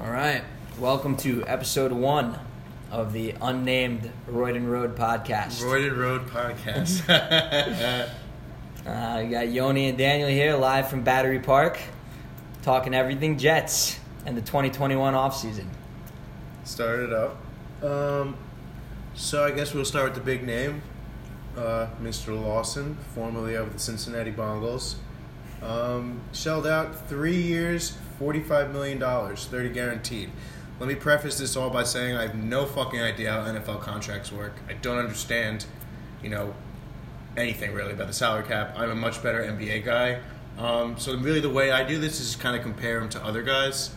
All right. Welcome to episode one of the unnamed Royden Road podcast. Royded Road Podcast. Uh, you got Yoni and Daniel here live from Battery Park talking everything Jets and the 2021 offseason. Started up. Um, so I guess we'll start with the big name, uh, Mr. Lawson, formerly of the Cincinnati Bengals. Um, shelled out three years, $45 million, 30 guaranteed. Let me preface this all by saying I have no fucking idea how NFL contracts work. I don't understand, you know, anything really about the salary cap. I'm a much better NBA guy. Um, so really, the way I do this is kind of compare them to other guys,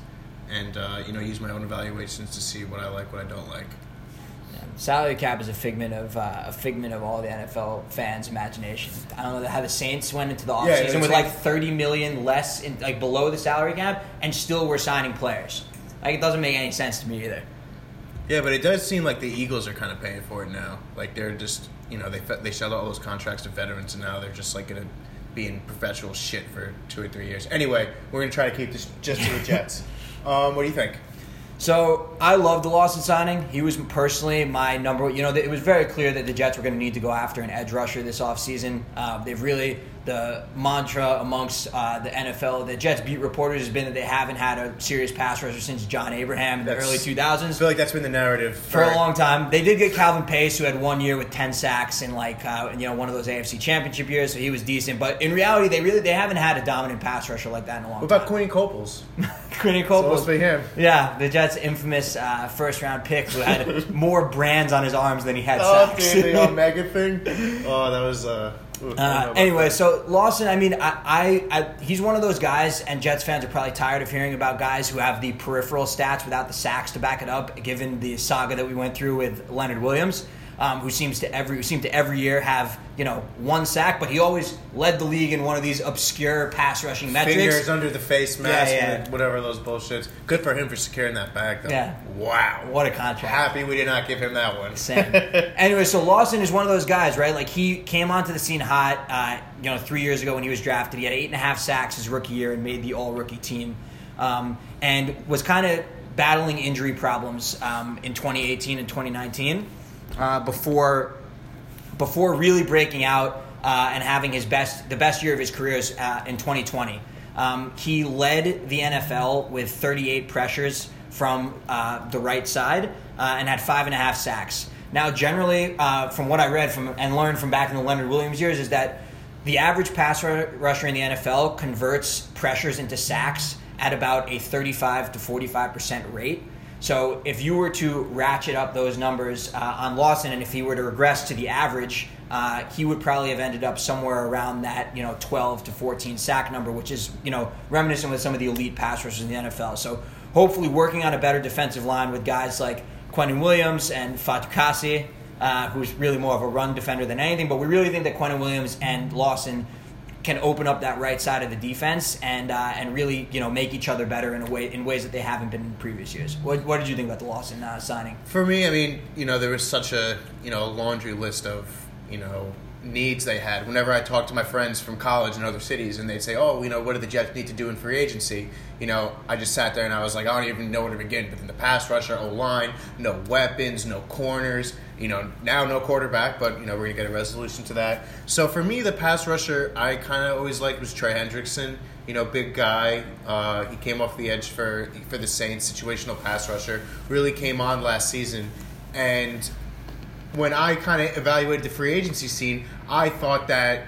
and uh, you know, use my own evaluations to see what I like, what I don't like. Salary cap is a figment of uh, a figment of all the NFL fans' imagination. I don't know how the Saints went into the Yeah, offseason it's with like- like 30 million less, in, like below the salary cap, and still were signing players. Like it doesn't make any sense to me either. Yeah, but it does seem like the Eagles are kind of paying for it now. Like they're just, you know, they they shelled all those contracts to veterans, and now they're just like gonna be in professional shit for two or three years. Anyway, we're gonna try to keep this just to the Jets. um, what do you think? So I love the Lawson signing. He was personally my number. You know, it was very clear that the Jets were going to need to go after an edge rusher this offseason. Uh, they've really the mantra amongst uh, the NFL, the Jets beat reporters has been that they haven't had a serious pass rusher since John Abraham in the That's- early 2000s I feel like that's been the narrative for a long time. They did get Calvin Pace, who had one year with ten sacks in like uh, you know one of those AFC Championship years, so he was decent. But in reality, they really they haven't had a dominant pass rusher like that in a long What about time. Quinn Coples? Quinny Supposed to be him. Yeah, the Jets' infamous uh, first round pick who had more brands on his arms than he had Oh, sacks. dude, the Omega thing. Oh, that was. Uh, ooh, I don't know Uh, anyway, that. so Lawson, I mean, I, I, I, he's one of those guys, and Jets fans are probably tired of hearing about guys who have the peripheral stats without the sacks to back it up. Given the saga that we went through with Leonard Williams, um, who seems to every who seemed to every year have you know one sack, but he always led the league in one of these obscure pass rushing metrics. Fingers under the face mask, yeah. and whatever those bullshits. Good for him for securing that bag, though. Yeah. Wow. What a contract! Happy we did not give him that one. Same. anyway, so Lawson is one of those guys, right? Like he came onto the scene hot, uh, you know, three years ago when he was drafted. He had eight and a half sacks his rookie year and made the All Rookie team, um, and was kind of battling injury problems um, in 2018 and 2019 uh, before before really breaking out uh, and having his best the best year of his career is, uh, in 2020. Um, he led the NFL with 38 pressures from uh, the right side uh, and had five and a half sacks. Now, generally, uh, from what I read from and learned from back in the Leonard Williams years, is that the average pass rusher in the NFL converts pressures into sacks at about a 35 to 45 percent rate. So if you were to ratchet up those numbers uh, on Lawson, and if he were to regress to the average, uh, he would probably have ended up somewhere around that you know 12 to 14 sack number, which is you know reminiscent with some of the elite pass rushers in the NFL. So hopefully working on a better defensive line with guys like Quinnen Williams and Fatukasi, uh, who's really more of a run defender than anything. But we really think that Quinnen Williams and Lawson can open up that right side of the defense and uh, and really you know make each other better in a way in ways that they haven't been in previous years. What, what did you think about the Lawson uh, signing? For me, I mean, you know, there was such a you know laundry list of you know needs they had. Whenever I talked to my friends from college in other cities, and they'd say, "Oh, you know, what do the Jets need to do in free agency?" You know, I just sat there and I was like, I don't even know where to begin. But then the pass rusher, O line, no weapons, no corners. You know, now no quarterback, but you know we're gonna get a resolution to that. So for me, the pass rusher I kind of always liked was Trey Hendrickson. You know, big guy. Uh, he came off the edge for for the Saints, situational pass rusher. Really came on last season, and when I kind of evaluated the free agency scene, I thought that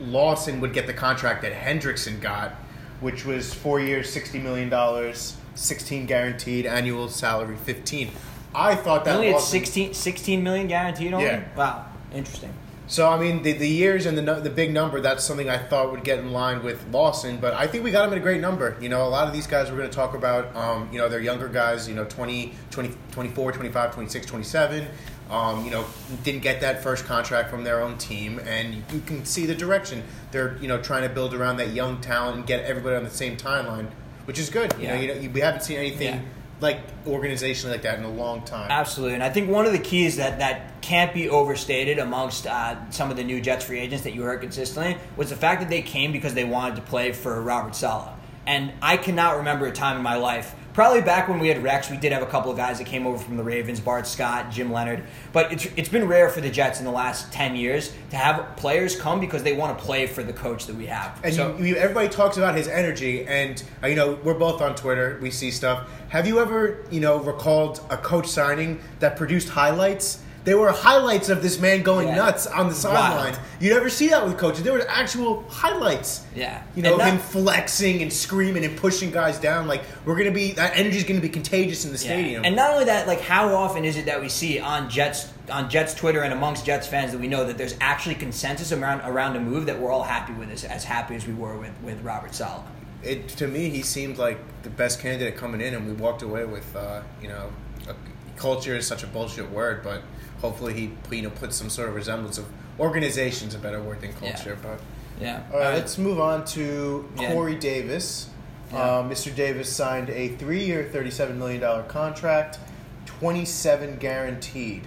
Lawson would get the contract that Hendrickson got, which was four years, sixty million dollars, sixteen guaranteed, annual salary fifteen. I thought that Only Lawson- 16, 16 million guaranteed only. Yeah. Wow, interesting. So I mean, the, the years and the the big number that's something I thought would get in line with Lawson, but I think we got him at a great number. You know, a lot of these guys we're going to talk about, um, you know, they're younger guys, you know, 20, 20, 24, 25, 26, 27. Um, you know, didn't get that first contract from their own team, and you can see the direction they're, you know, trying to build around that young talent and get everybody on the same timeline, which is good. You Yeah. know, you know, you- we haven't seen anything Yeah. Like organizationally like that in a long time. Absolutely, and I think one of the keys that, that can't be overstated amongst uh, some of the new Jets free agents that you heard consistently was the fact that they came because they wanted to play for Robert Saleh. And I cannot remember a time in my life, probably back when we had Rex, we did have a couple of guys that came over from the Ravens, Bart Scott, Jim Leonhard. But it's it's been rare for the Jets in the last ten years to have players come because they want to play for the coach that we have. And so, you, you, everybody talks about his energy, and uh, you know we're both on Twitter. We see stuff. Have you ever, you know, recalled a coach signing that produced highlights? There were highlights of this man going Yeah. nuts on the sideline. You never see that with coaches. There were actual highlights. Yeah. You know, not- him flexing and screaming and pushing guys down. Like we're gonna be that energy is gonna be contagious in the Yeah. stadium. And not only that, like how often is it that we see on Jets on Jets Twitter and amongst Jets fans that we know that there's actually consensus around around a move that we're all happy with, as, as happy as we were with with Robert Saleh. it to me he seemed like the best candidate coming in and we walked away with uh, you know a, culture is such a bullshit word but hopefully he you know puts some sort of resemblance of organization's a better word than culture but Yeah. all right Uh, let's move on to Yeah. Corey Davis Yeah. uh, Mr. Davis signed a three-year $37 million contract 27 guaranteed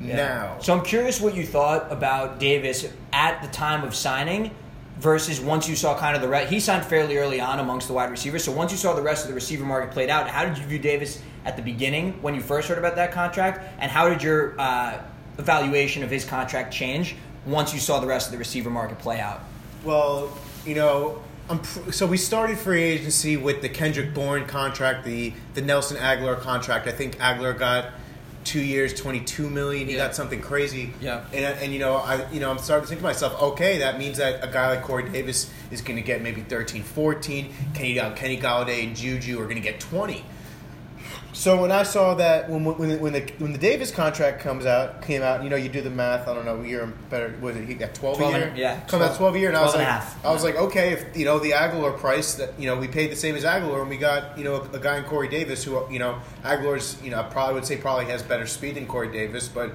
Yeah. now So I'm curious what you thought about Davis at the time of signing versus once you saw kind of the rest. He signed fairly early on amongst the wide receivers. So once you saw the rest of the receiver market played out, how did you view Davis at the beginning when you first heard about that contract? And how did your uh, evaluation of his contract change once you saw the rest of the receiver market play out? Well, you know, I'm pr- so we started free agency with the Kendrick Bourne contract, the the Nelson Agholor contract. I think Agholor got two years, twenty two million. He Yeah. got something crazy. Yeah. And and you know, I you know, I'm starting to think to myself, okay, that means that a guy like Corey Davis is going to get maybe 13, 14. Kenny Kenny Golladay and Juju are going to get twenty. So when I saw that when when when the when the Davis contract comes out came out, you know, you do the math. I don't know, year better was it? He got twelve, 12 a year. and- yeah, come out 12 a year, and I was 12 like. I was like, okay, if you know the Agholor price that you know we paid the same as Agholor, and we got you know a, a guy in Corey Davis who you know Agholor's you know I probably would say probably has better speed than Corey Davis, but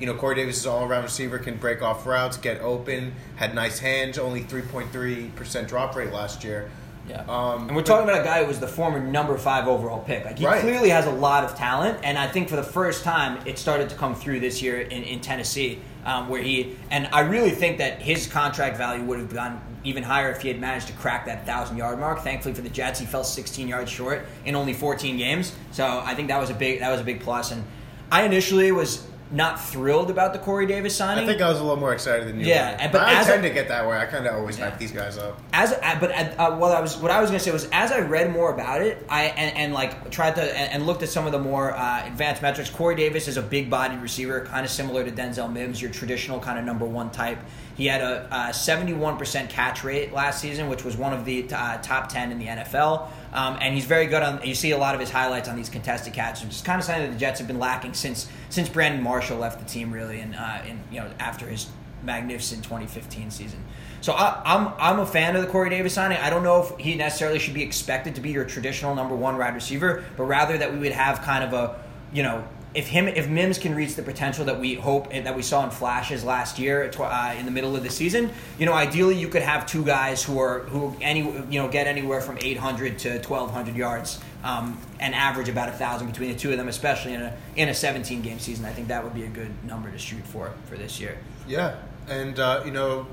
you know Corey Davis is all around receiver, can break off routes, get open, had nice hands, only three point three percent drop rate last year. Yeah. Um, and we're talking about a guy who was the former number five overall pick. Like he Right. clearly has a lot of talent, and I think for the first time it started to come through this year in, in Tennessee, um, where he and I really think that his contract value would have gone even higher if he had managed to crack that thousand yard mark. Thankfully for the Jets, he fell 16 yards short in only 14 games, so I think that was a big that was a big plus. And I initially was not thrilled about the Corey Davis signing. I think I was a little more excited than you. Yeah, were. but I as tend a- to get that way. I kind of always Yeah. hype these guys up. as uh, but uh, what I was what I was gonna say was as I read more about it, I and, and like tried to and, and looked at some of the more uh, advanced metrics. Corey Davis is a big bodied receiver, kind of similar to Denzel Mims, your traditional kind of number one type. He had a seventy one percent catch rate last season, which was one of the uh, top ten in the NFL. Um, and he's very good on. You see a lot of his highlights on these contested catches, which is kind of something that the Jets have been lacking since since Brandon Marshall left the team, really, and uh, in you know after his magnificent 2015 season. So I, I'm I'm a fan of the Corey Davis signing. I don't know if he necessarily should be expected to be your traditional number one wide receiver, but rather that we would have kind of a, you know, if him if Mims can reach the potential that we hope and that we saw in flashes last year tw- uh, in the middle of the season, you know, ideally you could have two guys who are who any you know get anywhere from 800 to 1200 yards um, and average about a thousand between the two of them, especially in a in a 17 game season. I think that would be a good number to shoot for for this year. Yeah, and uh, you know,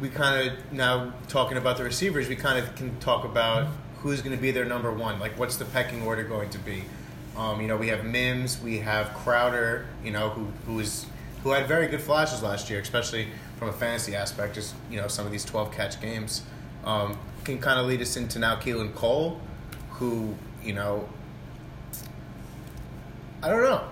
we kind of now talking about the receivers, we kind of can talk about who's going to be their number one. Like, what's the pecking order going to be? Um, you know, we have Mims, we have Crowder. You know, who who is who had very good flashes last year, especially from a fantasy aspect. Just you know, some of these twelve catch games um, can kind of lead us into now Keelan Cole, who you know, I don't know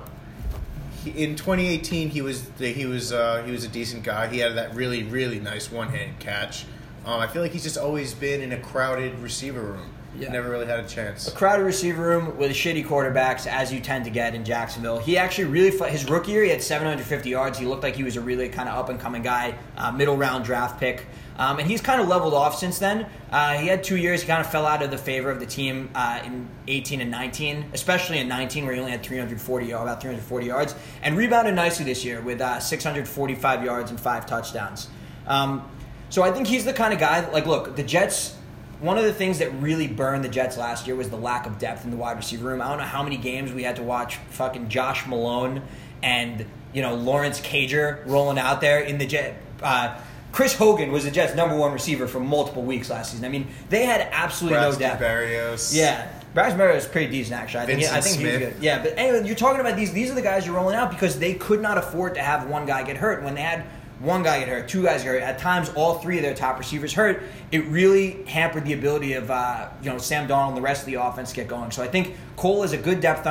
in 2018 he was he was uh, he was a decent guy. He had that really really nice one hand catch. Um, I feel like he's just always been in a crowded receiver room. Yeah. Never really had a chance. a crowded receiver room with shitty quarterbacks, as you tend to get in Jacksonville. He actually really his rookie year he had 750 yards. He looked like he was a really kind of up and coming guy, uh, middle round draft pick. Um, and he's kind of leveled off since then. Uh, he had two years. He kind of fell out of the favor of the team uh, in 18 and 19, especially in 19 where he only had 340 about 340 yards, and rebounded nicely this year with uh, 645 yards and five touchdowns. Um, so I think he's the kind of guy. that- Like, look, the Jets. One of the things that really burned the Jets last year was the lack of depth in the wide receiver room. I don't know how many games we had to watch fucking Josh Malone and you know Lawrence Cager rolling out there in the Jet. Uh, Chris Hogan was the Jets' number one receiver for multiple weeks last season. I mean, they had absolutely no depth. Berrios. Yeah, Braxton Berrios is pretty decent, actually. I think, he- I Vincent think he's Smith. good. Yeah, but anyway, you're talking about these. These are the guys you're rolling out because they could not afford to have one guy get hurt. When they had one guy get hurt, two guys get hurt, at times all three of their top receivers hurt, it really hampered the ability of uh, you know Sam Darnold and the rest of the offense get going. So I think Cole is a good depth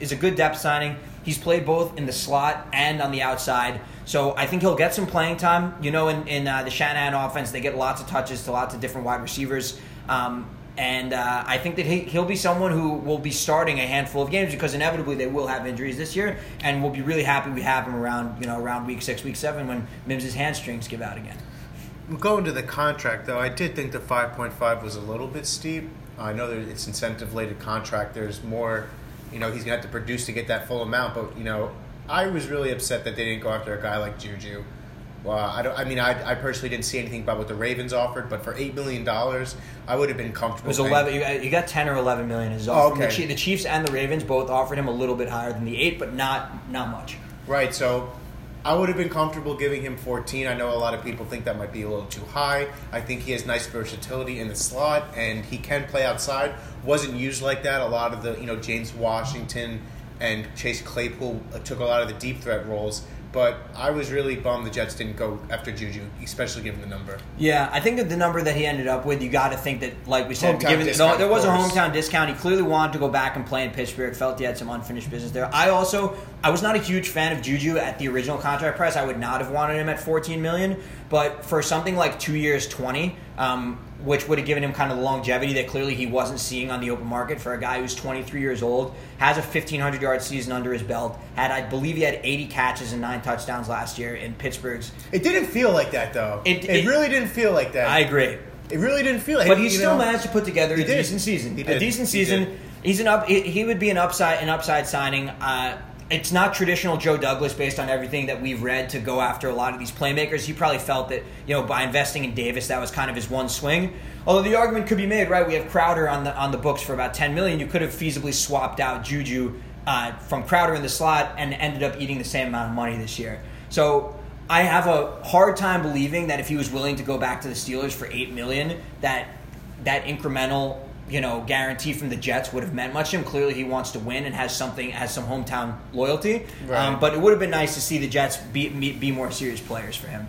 is a good depth signing. He's played both in the slot and on the outside. So I think he'll get some playing time. You know, in, in uh, the Shanahan offense, they get lots of touches to lots of different wide receivers. Um, and uh, I think that he, he'll be someone who will be starting a handful of games because inevitably they will have injuries this year, and we'll be really happy we have him around you know around week six, week seven when Mims' hamstrings give out again. Going to the contract, though, I did think the 5.5 was a little bit steep. I know that it's incentive related contract. There's more, you know, he's to have to produce to get that full amount. But, you know, I was really upset that they didn't go after a guy like Juju. Well, I don't. I mean, I, I personally didn't see anything about what the Ravens offered, but for eight million dollars, I would have been It comfortable. was paying- eleven. You got, you got ten or eleven million. Is Oh, the, okay. Chiefs, the Chiefs and the Ravens both offered him a little bit higher than the eight, but not not much. Right, so I would have been comfortable giving him 14. I know a lot of people think that might be a little too high. I think he has nice versatility in the slot and he can play outside. Wasn't used like that. A lot of the, you know, James Washington and Chase Claypool uh, took a lot of the deep threat roles. But I was really bummed the Jets didn't go after Juju, especially given the number. Yeah, I think that the number that he ended up with, you got to think that, like we said, given discount, there was a hometown discount. He clearly wanted to go back and play in Pittsburgh. Felt he had some unfinished business there. I also, I was not a huge fan of Juju at the original contract price. I would not have wanted him at 14 million. But for something like two years, 20, um, which would have given him kind of the longevity that clearly he wasn't seeing on the open market for a guy who's 23 years old, has a 1500 yard season under his belt, had I believe he had 80 catches and nine touchdowns last year in Pittsburgh's. It didn't feel like that, though. It- It, it- really didn't feel like that. I agree. it really didn't feel like But he still know? managed to put together He a did. decent season. A decent season. He's an up. He, he would be an upside an upside signing. Uh, it's not traditional Joe Douglas based on everything that we've read to go after a lot of these playmakers. He probably felt that you know by investing in Davis that was kind of his one swing. Although the argument could be made, right? We have Crowder on the on the books for about ten million. You could have feasibly swapped out Juju uh, from Crowder in the slot and ended up eating the same amount of money this year. So I have a hard time believing that if he was willing to go back to the Steelers for eight million, that that incremental, you know, guarantee from the Jets would have meant much to him. Clearly, he wants to win and has something, has some hometown loyalty. Right. Um, but it would have been nice to see the Jets be, be be more serious players for him.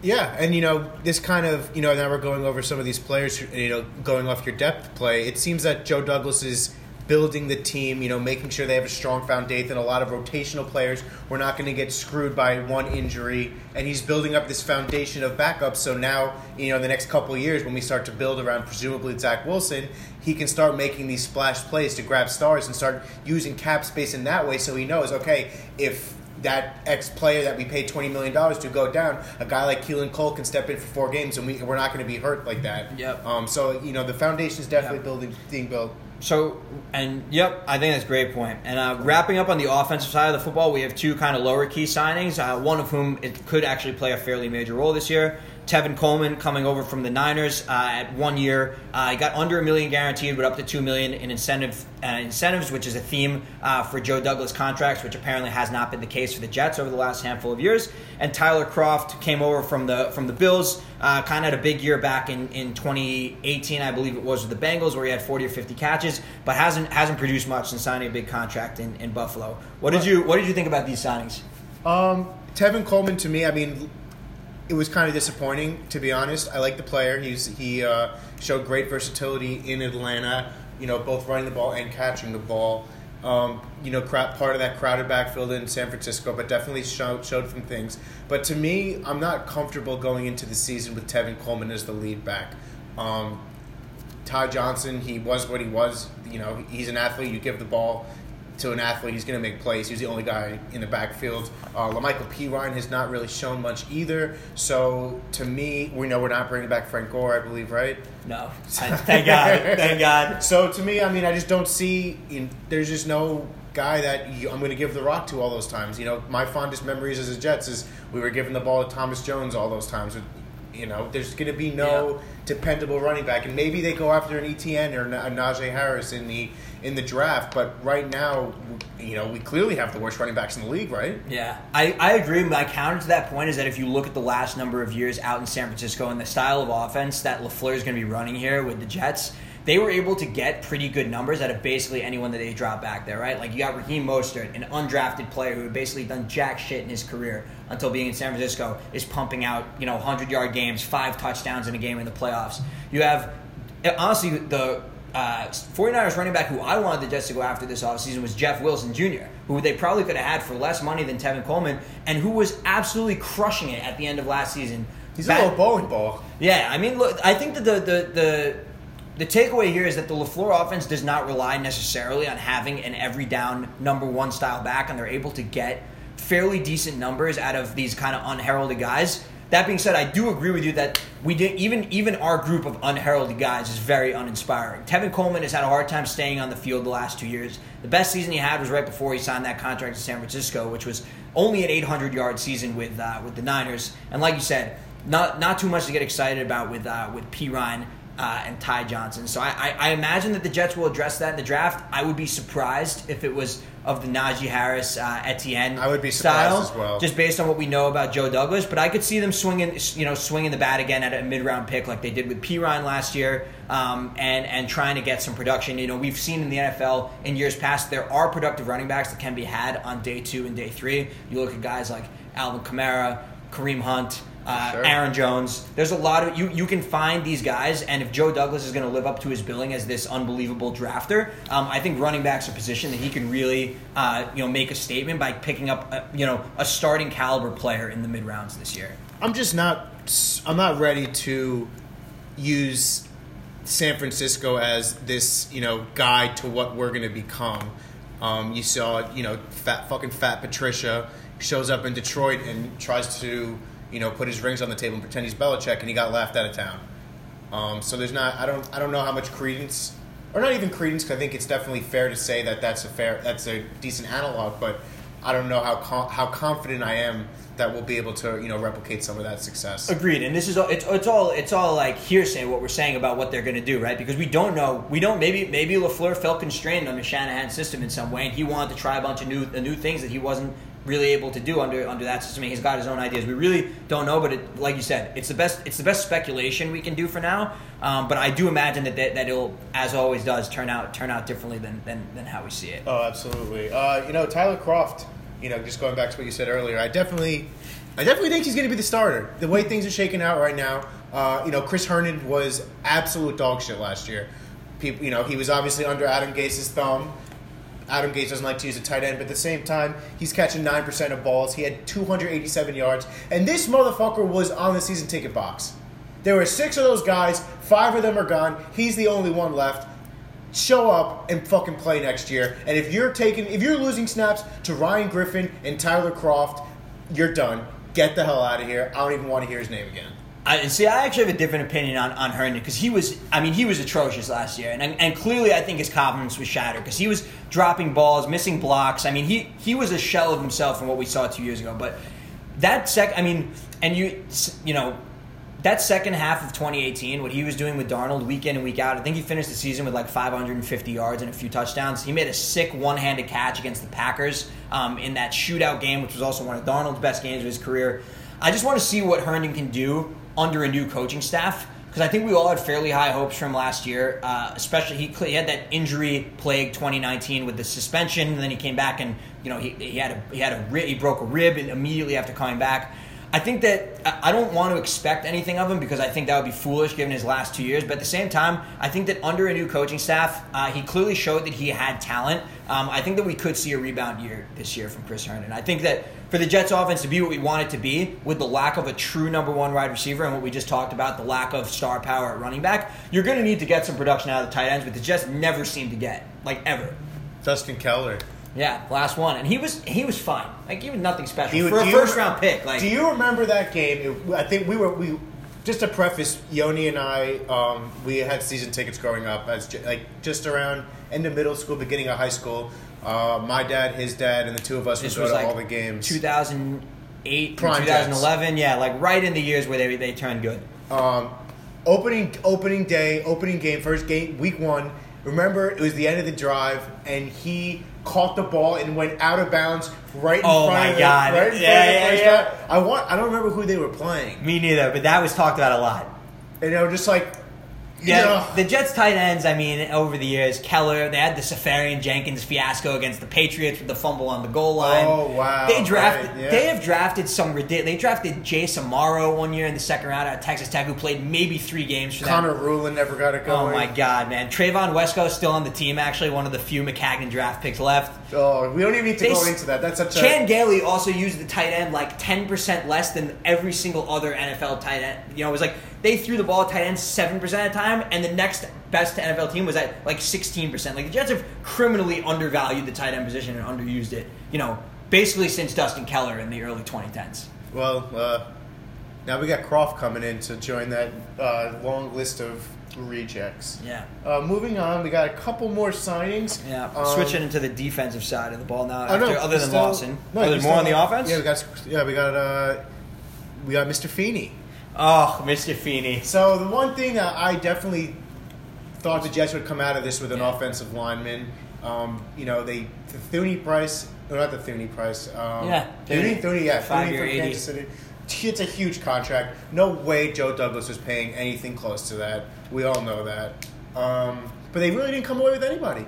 Yeah, and you know this kind of you know now we're going over some of these players. You know, going off your depth play, it seems that Joe Douglas is building the team. You know, making sure they have a strong foundation. A lot of rotational players. We're not going to get screwed by one injury, and he's building up this foundation of backups. So now, you know, in the next couple of years, when we start to build around presumably Zach Wilson, he can start making these splash plays to grab stars and start using cap space in that way. So he knows, okay, if that ex player that we paid twenty million dollars to go down, a guy like Keelan Cole can step in for four games, and we, we're not going to be hurt like that. Yep. Um. So you know the foundation is definitely Yep. building, being built. So, and yep, I think that's a great point. And uh, wrapping up on the offensive side of the football, we have two kind of lower key signings. Uh, one of whom it could actually play a fairly major role this year. Tevin Coleman coming over from the Niners uh, at one year. Uh, he got under a million guaranteed, but up to two million in incentive uh, incentives, which is a theme uh, for Joe Douglas contracts, which apparently has not been the case for the Jets over the last handful of years. And Tyler Kroft came over from the from the Bills. Uh, kind of had a big year back in, in 2018, I believe it was with the Bengals, where he had 40 or 50 catches, but hasn't hasn't produced much since signing a big contract in, in Buffalo. What did you What did you think about these signings? Um, Tevin Coleman to me, I mean, it was kind of disappointing to be honest. I like the player. He's he uh, showed great versatility in Atlanta. You know, both running the ball and catching the ball. Um, you know, part of that crowded backfield in San Francisco, but definitely showed showed some things. But to me, I'm not comfortable going into the season with Tevin Coleman as the lead back. Um, Ty Johnson, he was what he was. You know, he's an athlete. You give the ball to an athlete, he's going to make plays. He's the only guy in the backfield. Uh, La'Mical Perine has not really shown much either. So to me, we know we're not bringing back Frank Gore, I believe, right? No, I, thank God, thank God. So to me, I mean, I just don't see. In, there's just no guy that you, I'm going to give the rock to all those times. You know, my fondest memories as a Jets is we were giving the ball to Thomas Jones all those times. You know, there's going to be no Yeah. dependable running back, and maybe they go after an Etienne or a Najee Harris in the in the draft. But right now, you know, we clearly have the worst running backs in the league, right? Yeah, I, I agree. My counter to that point is that if you look at the last number of years out in San Francisco and the style of offense that LaFleur is going to be running here with the Jets, they were able to get pretty good numbers out of basically anyone that they dropped back there, right? Like you got Raheem Mostert, an undrafted player who had basically done jack shit in his career until being in San Francisco, is pumping out you know 100 yard games, five touchdowns in a game in the playoffs. You have honestly the uh, 49ers running back who I wanted the Jets to go after this offseason was Jeff Wilson Jr., who they probably could have had for less money than Tevin Coleman, and who was absolutely crushing it at the end of last season. He's Back- a little bowling ball. yeah, I mean, look, I think that the the the the takeaway here is that the Lafleur offense does not rely necessarily on having an every down number one style back, and they're able to get fairly decent numbers out of these kind of unheralded guys. That being said, I do agree with you that we did even even our group of unheralded guys is very uninspiring. Tevin Coleman has had a hard time staying on the field the last two years. The best season he had was right before he signed that contract in San Francisco, which was only an 800 yard season with uh, with the Niners. And like you said, not not too much to get excited about with uh, with Perine uh, and Ty Johnson. So I, I, I imagine that the Jets will address that in the draft. I would be surprised if it was of the Najee Harris uh, Etienne. I would be style, as well. just based on what we know about Joe Douglas. But I could see them swinging, you know, swinging the bat again at a mid round pick like they did with Perine last year, um, and and trying to get some production. You know, we've seen in the NFL in years past there are productive running backs that can be had on day two and day three. You look at guys like Alvin Kamara, Kareem Hunt. Uh, Sure. Aaron Jones. There's a lot of you. You can find these guys, and if Joe Douglas is going to live up to his billing as this unbelievable drafter, um, I think running back's a position that he can really, uh, you know, make a statement by picking up, a, you know, a starting caliber player in the mid rounds this year. I'm just not. I'm not ready to use San Francisco as this, you know, guide to what we're going to become. Um, you saw, you know, fat fucking fat Patricia shows up in Detroit and tries to, you know, put his rings on the table and pretend he's Belichick, and he got laughed out of town. Um, so there's not. I don't. I don't know how much credence, or not even credence, because I think it's definitely fair to say that that's a fair, that's a decent analog. But I don't know how con- how confident I am that we'll be able to, you know, replicate some of that success. Agreed, and this is all, it's, it's all it's all like hearsay what we're saying about what they're going to do, right? Because we don't know, we don't maybe maybe Lafleur felt constrained under Shanahan's system in some way, and he wanted to try a bunch of new new things that he wasn't really able to do under under that system. He's got his own ideas. We really don't know, but it, like you said, it's the best it's the best speculation we can do for now. Um, but I do imagine that, that that it'll, as always does, turn out turn out differently than than, than how we see it. Oh, absolutely. Uh, you know, Tyler Kroft. You know, just going back to what you said earlier, I definitely, I definitely think he's going to be the starter. The way things are shaking out right now, uh, you know, Chris Herndon was absolute dog shit last year. People, you know, he was obviously under Adam Gase's thumb. Adam Gase doesn't like to use a tight end, but at the same time, he's catching nine percent of balls. He had 287 yards, and this motherfucker was on the season ticket box. There were six of those guys. Five of them are gone. He's the only one left show up and fucking play next year. And if you're taking, if you're losing snaps to Ryan Griffin and Tyler Kroft, you're done. Get the hell out of here. I don't even want to hear his name again. I, see, I actually have a different opinion on, on Herndon because he was, I mean, he was atrocious last year, and and clearly I think his confidence was shattered because he was dropping balls, missing blocks. I mean, he he was a shell of himself from what we saw two years ago. But that sec, I mean, and you you know. That second half of 2018, what he was doing with Darnold week in and week out, I think he finished the season with like 550 yards and a few touchdowns. He made a sick one-handed catch against the Packers um, in that shootout game, which was also one of Darnold's best games of his career. I just want to see what Herndon can do under a new coaching staff because I think we all had fairly high hopes from last year. Uh, especially he, he had that injury plague 2019 with the suspension, and then he came back and you know he, he had a he had a he broke a rib immediately after coming back. I think that I I don't want to expect anything of him because I think that would be foolish given his last two years. But at the same time, I think that under a new coaching staff, uh, he clearly showed that he had talent. Um, I think that we could see a rebound year this year from Chris Herndon. I think that for the Jets offense to be what we want it to be, with the lack of a true number one wide receiver and what we just talked about, the lack of star power at running back, you're going to need to get some production out of the tight ends, but the Jets never seem to get like ever. Dustin Keller. Yeah, last one, and he was he was fine. Like he was nothing special He was- for a do you- first round pick. Like Do you remember that game? It- I think we were we. Just to preface, Yoni and I, um, we had season tickets growing up as ju- like just around end of middle school, beginning of high school. Uh, my dad, his dad, and the two of us would this go was to like all the games. 2008, Prime 2011. Yeah, like right in the years where they they turned good. Um, opening opening day, opening game, first game, week one. Remember, it was the end of the drive, and he caught the ball and went out of bounds right in Oh front my of the, God. right in front Yeah, of the yeah, first yeah. I want. I don't remember who they were playing. Me neither, but that was talked about a lot. And they were just like, Yeah, Yeah. the Jets tight ends. I mean, over the years, Keller. They had the Seferian-Jenkins fiasco against the Patriots with the fumble on the goal line. Oh, wow. They drafted. Right, yeah. They have drafted some ridiculous. They drafted Jace Amaro one year in the second round out of Texas Tech, who played maybe three games for them. Connor Rulin never got it Oh going. my God, man! Trevon Wesco is still on the team. Actually, one of the few Maccagnan draft picks left. Oh, we don't even need to They go into that. That's such a. Chan Gailey also used the tight end like ten percent less than every single other NFL tight end. You know, it was like they threw the ball at tight end seven percent of the time, and the next best NFL team was at like sixteen percent. Like the Jets have criminally undervalued the tight end position and underused it. You know, basically since Dustin Keller in the early 2010s. Well, uh, now we got Kroft coming in to join that uh, long list of rejects. Yeah. Uh, moving on, we got a couple more signings. Yeah, Um, switching into the defensive side of the ball now. Oh, After, no, other than still- Lawson, no, still more on the offense. Yeah, we got. Yeah, we got. Uh, we got Mr. Feeney. Oh, Mr. Feeney. So the one thing that I definitely thought the Jets would come out of this with an Yeah. offensive lineman. Um, you know, they the Thuney price, or not the Thuney price. Um, Yeah, Thuney, Thuney. Yeah, Five Thuney from 80. Kansas City. It's a huge contract. No way Joe Douglas was paying anything close to that. We all know that. Um, but they really didn't come away with anybody.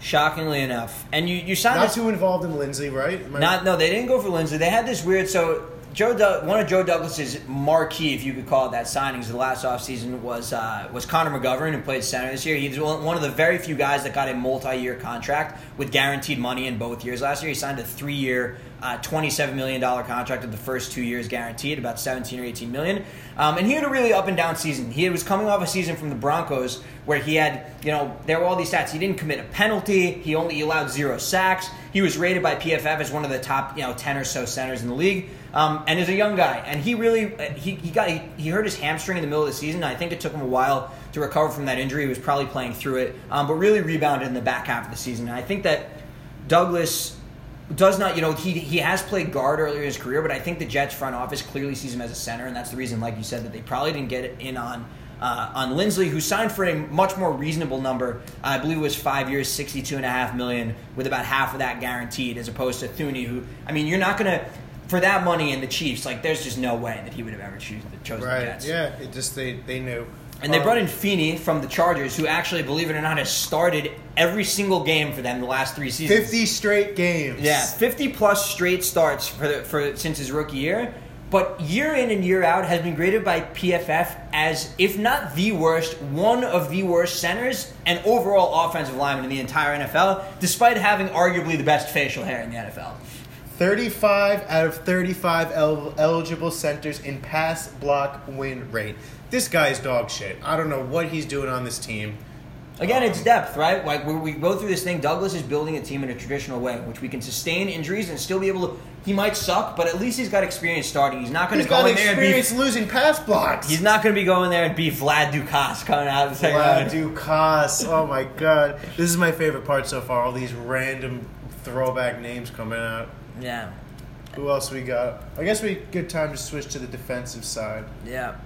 Shockingly enough, and you you signed Not this too involved in Linsley, right? Am I- Not no, they didn't go for Linsley. They had this weird. So Joe, Doug, one of Joe Douglas's marquee, if you could call it that, signings the last offseason was uh, was Connor McGovern, who played center this year. He's one of the very few guys that got a multi-year contract with guaranteed money in both years. Last year, he signed a three-year, uh, twenty-seven million dollar contract with the first two years guaranteed, about seventeen or eighteen million. Um, and he had a really up and down season. He was coming off a season from the Broncos where he had, you know, there were all these stats. He didn't commit a penalty. He only allowed zero sacks. He was rated by PFF as one of the top, you know, ten or so centers in the league. Um, and is a young guy, and he really uh, he, he got he, he hurt his hamstring in the middle of the season. I think it took him a while to recover from that injury. He was probably playing through it, um, but really rebounded in the back half of the season. And I think that Douglas does not, you know, he he has played guard earlier in his career, but I think the Jets front office clearly sees him as a center, and that's the reason, like you said, that they probably didn't get it in on uh, on Linsley, who signed for a much more reasonable number. I believe it was five years, sixty-two and a half million, with about half of that guaranteed, as opposed to Thuney, who I mean, you're not gonna for that money in the Chiefs, like there's just no way that he would have ever choose, chosen the right? Jets. Yeah, it just they they knew. And they Um, brought in Feeney from the Chargers, who actually, believe it or not, has started every single game for them the last three seasons. fifty straight games. Yeah, fifty plus straight starts for the, for since his rookie year. But year in and year out has been graded by PFF as, if not the worst, one of the worst centers and overall offensive lineman in the entire NFL, despite having arguably the best facial hair in the NFL. 35 out of 35 el- eligible centers in pass block win rate. This guy's dog shit. I don't know what he's doing on this team. Again, it's um, depth, right? Like we, we go through this thing. Douglas is building a team in a traditional way, which we can sustain injuries and still be able to. He might suck, but at least he's got experience starting. He's not going to go got in there and be. experience losing pass blocks. He's not going to be going there and be Vlad Ducasse coming out of the second Vlad oh, round. Ducasse. Oh my god. This is my favorite part so far. All these random throwback names coming out. Yeah, Who else we got? I guess we good time to switch to the defensive side. yeah.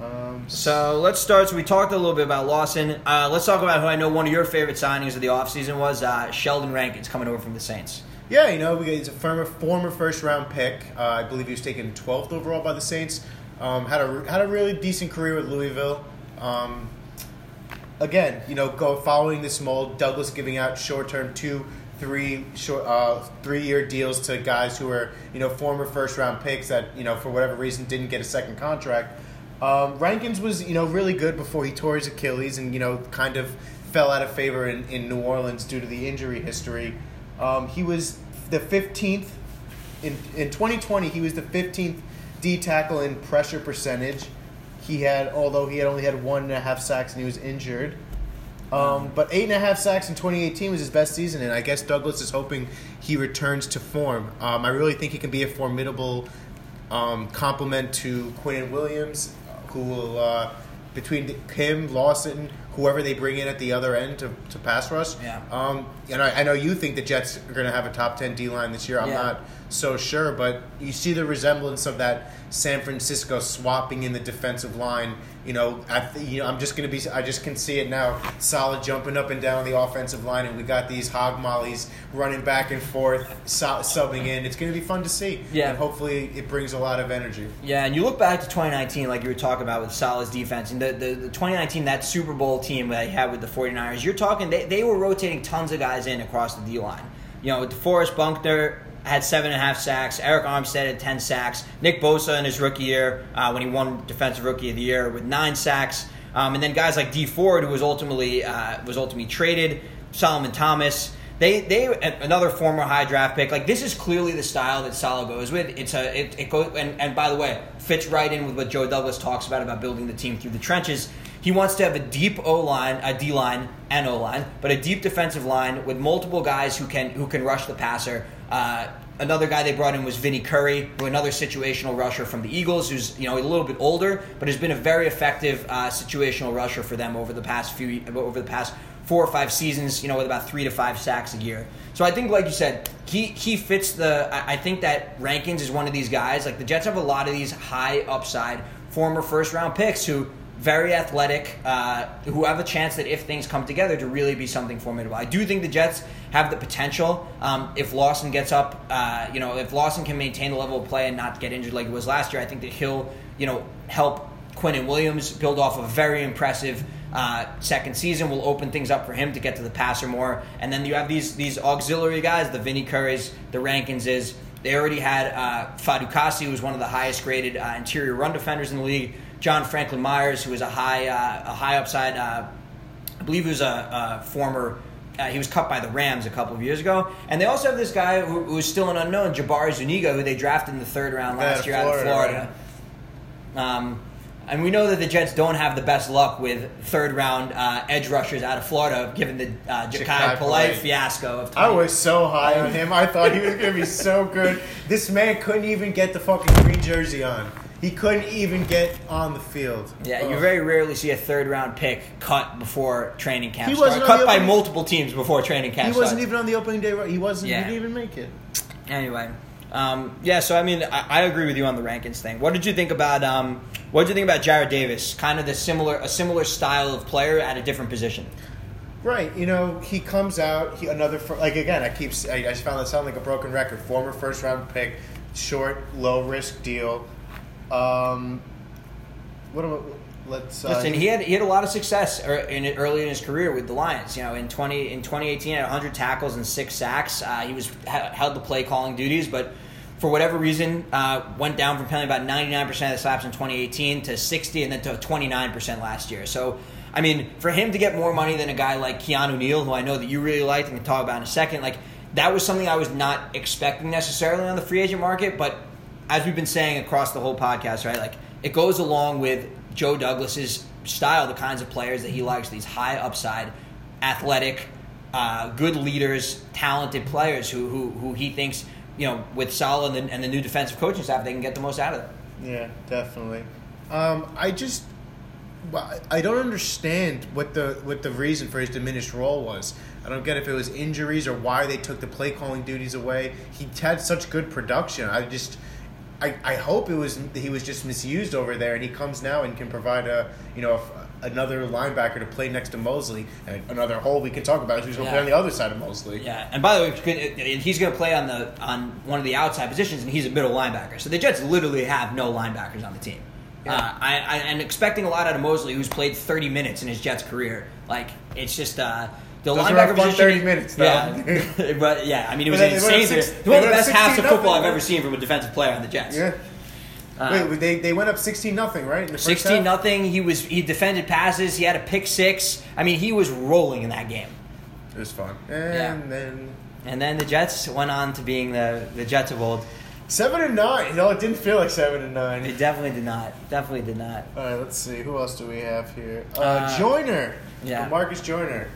Um, So let's start. So we talked a little bit about Lawson. Uh, let's talk about who I know one of your favorite signings of the offseason was uh, Sheldon Rankins coming over from the Saints. Yeah, you know, we he's a former, former first round pick. Uh, I believe he was taken 12th overall by the Saints. Um, had a had a really decent career with Louisville. Um, again, you know, go following this mold. Douglas giving out short term two, three short, uh, three year deals to guys who are you know former first round picks that you know for whatever reason didn't get a second contract. Um, Rankins was you know really good before he tore his Achilles and you know kind of fell out of favor in, in New Orleans due to the injury history. Um, he was the 15th in in 2020. He was the 15th D tackle in pressure percentage. He had, although he had only had one and a half sacks and he was injured. Um, but eight and a half sacks in 2018 was his best season, and I guess Douglas is hoping he returns to form. Um, I really think he can be a formidable um, complement to Quinn Williams, who will uh, between him, Lawson, whoever they bring in at the other end to, to pass rush. Yeah. Um, and I, I know you think the Jets are going to have a top 10 D line this year. I'm Yeah. not so sure, but you see the resemblance of that San Francisco swapping in the defensive line You know, I th- you know, I'm just gonna be. I just can see it now. Solid jumping up and down the offensive line, and we got these hog mollies running back and forth, so- subbing in. It's gonna be fun to see. Yeah. and hopefully it brings a lot of energy. Yeah, and you look back to 2019, like you were talking about with Saleh's defense, and the, the, the 2019, that Super Bowl team that he had with the 49ers, you're talking, they, they were rotating tons of guys in across the D line. You know, with DeForest Buckner had seven and a half sacks, Arik Armstead had 10 sacks, Nick Bosa in his rookie year, uh, when he won Defensive Rookie of the Year, with nine sacks. Um, and then guys like Dee Ford, who was ultimately uh, was ultimately traded, Solomon Thomas. They they another former high draft pick. Like this is clearly the style that Saleh goes with. It's a it, it goes and, and by the way fits right in with what Joe Douglas talks about about building the team through the trenches. He wants to have a deep O line, a D line, and O line, but a deep defensive line with multiple guys who can who can rush the passer. Uh, another guy they brought in was Vinny Curry, who another situational rusher from the Eagles, who's you know a little bit older, but has been a very effective uh, situational rusher for them over the past few over the past four or five seasons, you know, with about three to five sacks a year. So I think, like you said, he he fits the. I I think that Rankins is one of these guys. Like the Jets have a lot of these high upside former first round picks who very athletic, uh, who have a chance that if things come together to really be something formidable. I do think the Jets have the potential. Um, if Lawson gets up, uh, you know, if Lawson can maintain the level of play and not get injured like he was last year, I think that he'll, you know, help Quinnen Williams build off a very impressive uh, second season. Will open things up for him to get to the passer more. And then you have these these auxiliary guys, the Vinny Currys, the Rankinses. They already had uh, Fatukasi, who was one of the highest graded uh, interior run defenders in the league. John Franklin Myers, who was a high uh, a high upside. Uh, I believe he was a, a former. Uh, he was cut by the Rams a couple of years ago, and they also have this guy who, who's still an unknown, Jabari Zuniga, who they drafted in the third round last year out of Florida, Florida. Um, and we know that the Jets don't have the best luck with third round uh, edge rushers out of Florida, given the uh, Jachai Polite fiasco of. Time. I was so high on him. I thought he was going to be so good. This man couldn't even get the fucking green jersey on. He couldn't even get on the field. Yeah, you very rarely see a third round pick cut before training camp He wasn't Cut by opening- multiple teams before training camp He wasn't even on the opening day. right? He wasn't. Yeah. He didn't even make it. Anyway, um, yeah. So I mean, I, I agree with you on the Rankins thing. What did you think about? Um, what did you think about Jarrad Davis? Kind of the similar, a similar style of player at a different position. Right, you know, he comes out. He another like again. I keep. I, I just found that sound like a broken record. Former first round pick, short, low risk deal. Um, what about? Let's. Uh, Listen, he had he had a lot of success er- in early in his career with the Lions. You know, in twenty in twenty eighteen, had hundred tackles and six sacks. Uh, he was held the play calling duties, but for whatever reason, uh, went down from playing about ninety nine percent of the snaps in twenty eighteen to sixty, and then to twenty nine percent last year. So. I mean, for him to get more money than a guy like Keanu Neal, who I know that you really liked and can talk about in a second, like that was something I was not expecting necessarily on the free agent market. But as we've been saying across the whole podcast, right? Like it goes along with Joe Douglas's style, the kinds of players that he likes, these high upside, athletic, uh, good leaders, talented players who, who who he thinks, you know, with Saleh and the, and the new defensive coaching staff, they can get the most out of them. Yeah, definitely. Um, I just, I don't understand what the what the reason for his diminished role was. I don't get if it was injuries or why they took the play calling duties away. He had such good production. I just, I, I hope it was he was just misused over there, and he comes now and can provide a you know a, another linebacker to play next to Mosley, and another hole we can talk about who's going to Yeah. play on the other side of Mosley. Yeah, and by the way, he's going to play on the on one of the outside positions, and he's a middle linebacker. So the Jets literally have no linebackers on the team. Yeah. Uh, I, I and expecting a lot out of Mosley, who's played 30 minutes in his Jets career. Like it's just uh, the Those linebacker position. 30 minutes, though. Yeah, but yeah, I mean, it was But then they went insane. six- It was one of the best halves of football I've ever seen from a defensive player on the Jets. Yeah. Uh, Wait, they they went up sixteen nothing, right? In the first 16 half? nothing. He was he defended passes. He had a pick six. I mean, he was rolling in that game. It was fun. And Yeah. then And then the Jets went on to being the the Jets of old. seven and nine. No, it didn't feel like seven and nine. It definitely did not. Definitely did not. All right, let's see. Who else do we have here? Uh, Uh, Joyner. yeah. Marcus Joyner.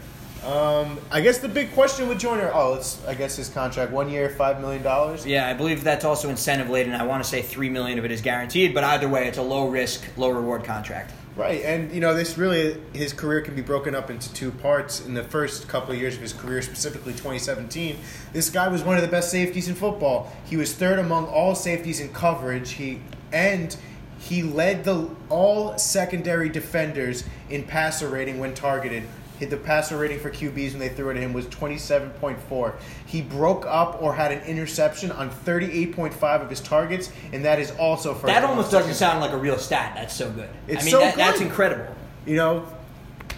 Um, I guess the big question with Joyner. Oh, it's I guess his contract one year, five million dollars. Yeah, I believe that's also incentive laden. I want to say three million of it is guaranteed, but either way, it's a low risk, low reward contract. Right, and you know this really his career can be broken up into two parts. In the first couple of years of his career, specifically 2017, this guy was one of the best safeties in football. He was third among all safeties in coverage. He and He led the all secondary defenders in passer rating when targeted. Hit the passer rating for QBs when they threw it at him was 27.4. He broke up or had an interception on 38.5 of his targets, and that is also for That almost doesn't sound like a real stat. That's so good. It's I mean, so that, that's incredible. You know,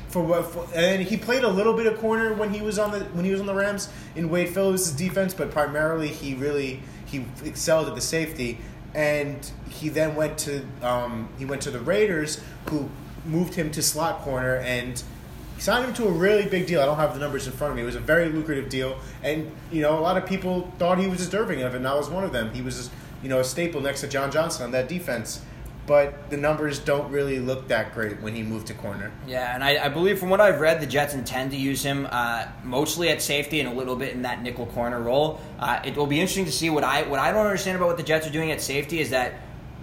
for what? For, and he played a little bit of corner when he was on the when he was on the Rams in Wade Phillips' defense, but primarily he really he excelled at the safety. And he then went to um, he went to the Raiders, who moved him to slot corner and signed him to a really big deal. I don't have the numbers in front of me. It was a very lucrative deal, and you know a lot of people thought he was deserving of it, and I was one of them. He was you know a staple next to John Johnson on that defense. But the numbers don't really look that great when he moved to corner. Yeah, and I, I believe from what I've read, the Jets intend to use him uh, mostly at safety and a little bit in that nickel corner role. Uh, it will be interesting to see what I what I don't understand about what the Jets are doing at safety is that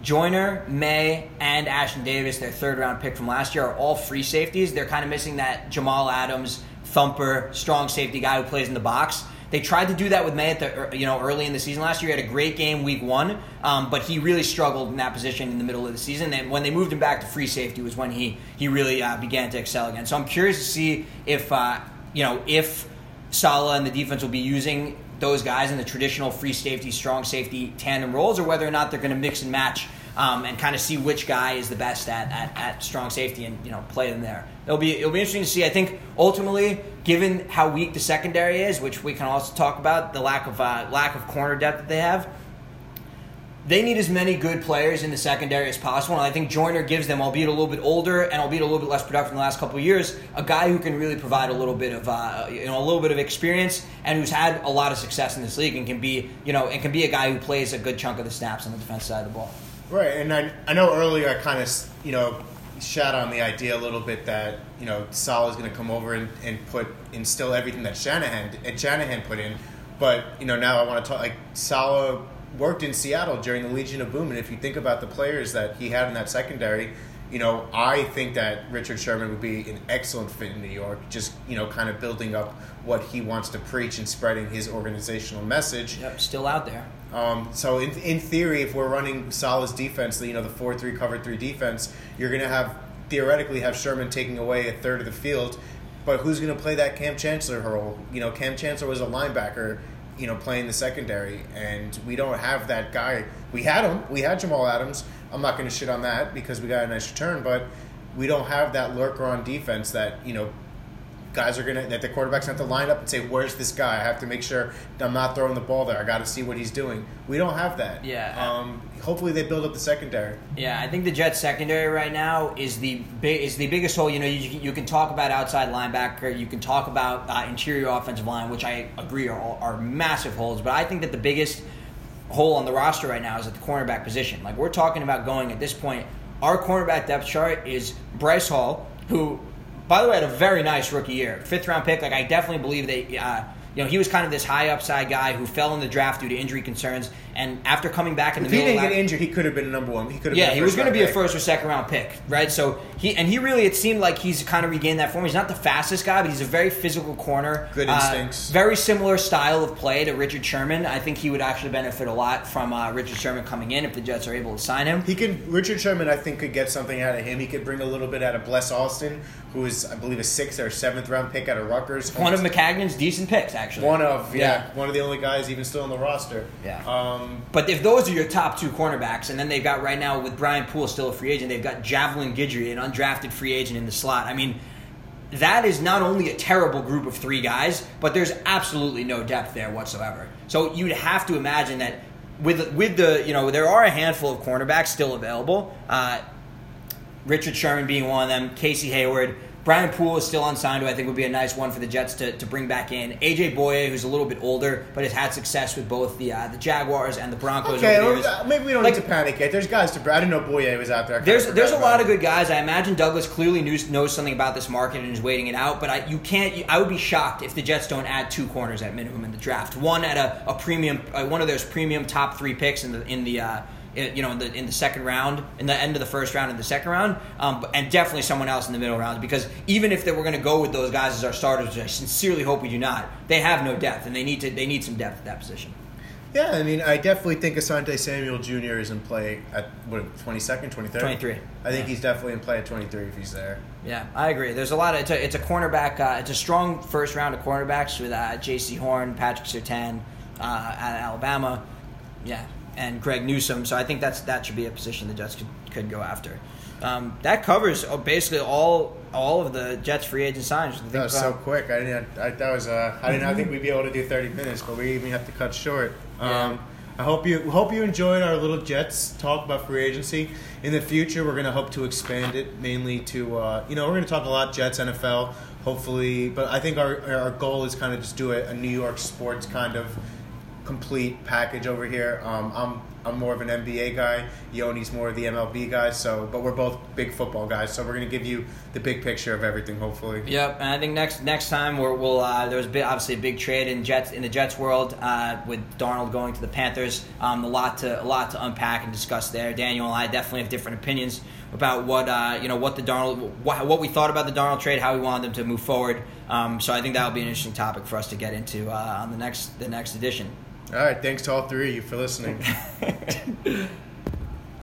Joyner, May, and Ashtyn Davis, their third round pick from last year, are all free safeties. They're kind of missing that Jamal Adams thumper, strong safety guy who plays in the box. They tried to do that with May at the you know early in the season last year. He had a great game week one, um, but he really struggled in that position in the middle of the season. And when they moved him back to free safety was when he he really uh, began to excel again. So I'm curious to see if uh, you know if Saleh and the defense will be using those guys in the traditional free safety, strong safety tandem roles, or whether or not they're going to mix and match um, and kind of see which guy is the best at, at, at strong safety and you know play them there. It'll be it'll be interesting to see. I think ultimately, given how weak the secondary is, which we can also talk about, the lack of uh, lack of corner depth that they have. They need as many good players in the secondary as possible, and I think Joyner gives them, albeit a little bit older and albeit a little bit less productive in the last couple of years, a guy who can really provide a little bit of, uh, you know, a little bit of experience and who's had a lot of success in this league and can be, you know, and can be a guy who plays a good chunk of the snaps on the defense side of the ball. Right, and I, I know earlier I kind of you know shat on the idea a little bit that you know Saleh's going to come over and, and put instill everything that Shanahan and Shanahan put in, but you know now I want to talk like Saleh worked in Seattle during the Legion of Boom, and if you think about the players that he had in that secondary, you know I think that Richard Sherman would be an excellent fit in New York, just you know kind of building up what he wants to preach and spreading his organizational message. Yep, still out there. Um, so in, in theory, if we're running Saleh's defense, the, you know the four three cover three defense, you're going to have theoretically have Sherman taking away a third of the field, but who's going to play that Kam Chancellor role? You know, Kam Chancellor was a linebacker, you know, playing the secondary, and we don't have that guy. We had him, we had Jamal Adams. I'm not going to shit on that because we got a nice return, but we don't have that lurker on defense that you know guys are gonna that the quarterbacks have to line up and say, "Where's this guy? I have to make sure I'm not throwing the ball there. I got to see what he's doing." We don't have that. Yeah. Um, hopefully, they build up the secondary. Yeah, I think the Jets secondary right now is the big, is the biggest hole. You know, you, you can talk about outside linebacker, you can talk about uh, interior offensive line, which I agree are are massive holes. But I think that the biggest hole on the roster right now is at the cornerback position. Like we're talking about going at this point, our cornerback depth chart is Bryce Hall, who, by the way, had a very nice rookie year, fifth round pick. Like I definitely believe they Uh, you know, he was kind of this high upside guy who fell in the draft due to injury concerns, and after coming back in the If he didn't of get injured, he could have been a number one. He could have. yeah, he was going to be a first or second round pick, right? So he and he really it seemed like he's kind of regained that form. He's not the fastest guy, but he's a very physical corner. Good Uh, instincts. very similar style of play to Richard Sherman. I think he would actually benefit a lot from uh, Richard Sherman coming in if the Jets are able to sign him. He could. Richard Sherman, I think, could get something out of him. He could bring a little bit out of Bless Austin, who is, I believe, a sixth or seventh round pick out of Rutgers. One of Maccagnan's decent picks, actually. One of yeah, Yeah. one of the only guys even still on the roster. Yeah. Um, But if those are your top two cornerbacks, and then they've got right now with Brian Poole still a free agent, they've got Javelin Guidry, an undrafted free agent in the slot. I mean, that is not only a terrible group of three guys, but there's absolutely no depth there whatsoever. So you'd have to imagine that with with the you know there are a handful of cornerbacks still available. Uh, Richard Sherman being one of them, Casey Hayward. Brian Poole is still unsigned, who I think would be a nice one for the Jets to, to bring back in. AJ Bouye, who's a little bit older, but has had success with both the uh, the Jaguars and the Broncos okay, well, maybe we don't Like- need to panic yet. There's guys to. I didn't know Boye was out there. There's there's a lot of good guys. I imagine Douglas clearly knows, knows something about this market and is waiting it out. But I you can't. I would be shocked if the Jets don't add two corners at minimum in the draft. One at a, a premium, uh, one of those premium top three picks in the in the. Uh, you know, in the in the second round, in the end of the first round, in the second round, um, and definitely someone else in the middle rounds. Because even if they were going to go with those guys as our starters, which I sincerely hope we do not, they have no depth, and they need to they need some depth at that position. Yeah, I mean, I definitely think Asante Samuel Jr. is in play at what twenty second, twenty third, 23. I think he's definitely in play at twenty three if he's there. Yeah, I agree. There's a lot of it's a, it's a cornerback. Uh, it's a strong first round of cornerbacks with uh, Jaycee Horn, Patrick Surtain uh, at Alabama, yeah, and Greg Newsome. So I think that's that should be a position the Jets could, could go after. Um, that covers uh, basically all all of the Jets free agent signings. I That was so quick. I didn't. I, that was. Uh, I did not I think we'd be able to do thirty minutes, but we even have to cut short. Yeah. Um, I hope you hope you enjoyed our little Jets talk about free agency. In the future, we're going to hope to expand it mainly to uh, you know we're going to talk a lot Jets NFL. Hopefully, but I think our our goal is kind of just do a, a New York sports kind of complete package over here. Um, I'm I'm more of an NBA guy. Yoni's more of the MLB guy. So, but we're both big football guys. So we're to give you the big picture of everything. Hopefully. Yep, and I think next next time we're, we'll uh, there was obviously a big trade in Jets in the Jets world uh, with Darnold going to the Panthers. Um, a lot to a lot to unpack and discuss there. Daniel and I definitely have different opinions about what uh, you know what the Darnold what, what we thought about the Darnold trade, how we wanted them to move forward. Um, so I think that will be an interesting topic for us to get into uh, on the next the next edition. All right. Thanks to all three of you for listening.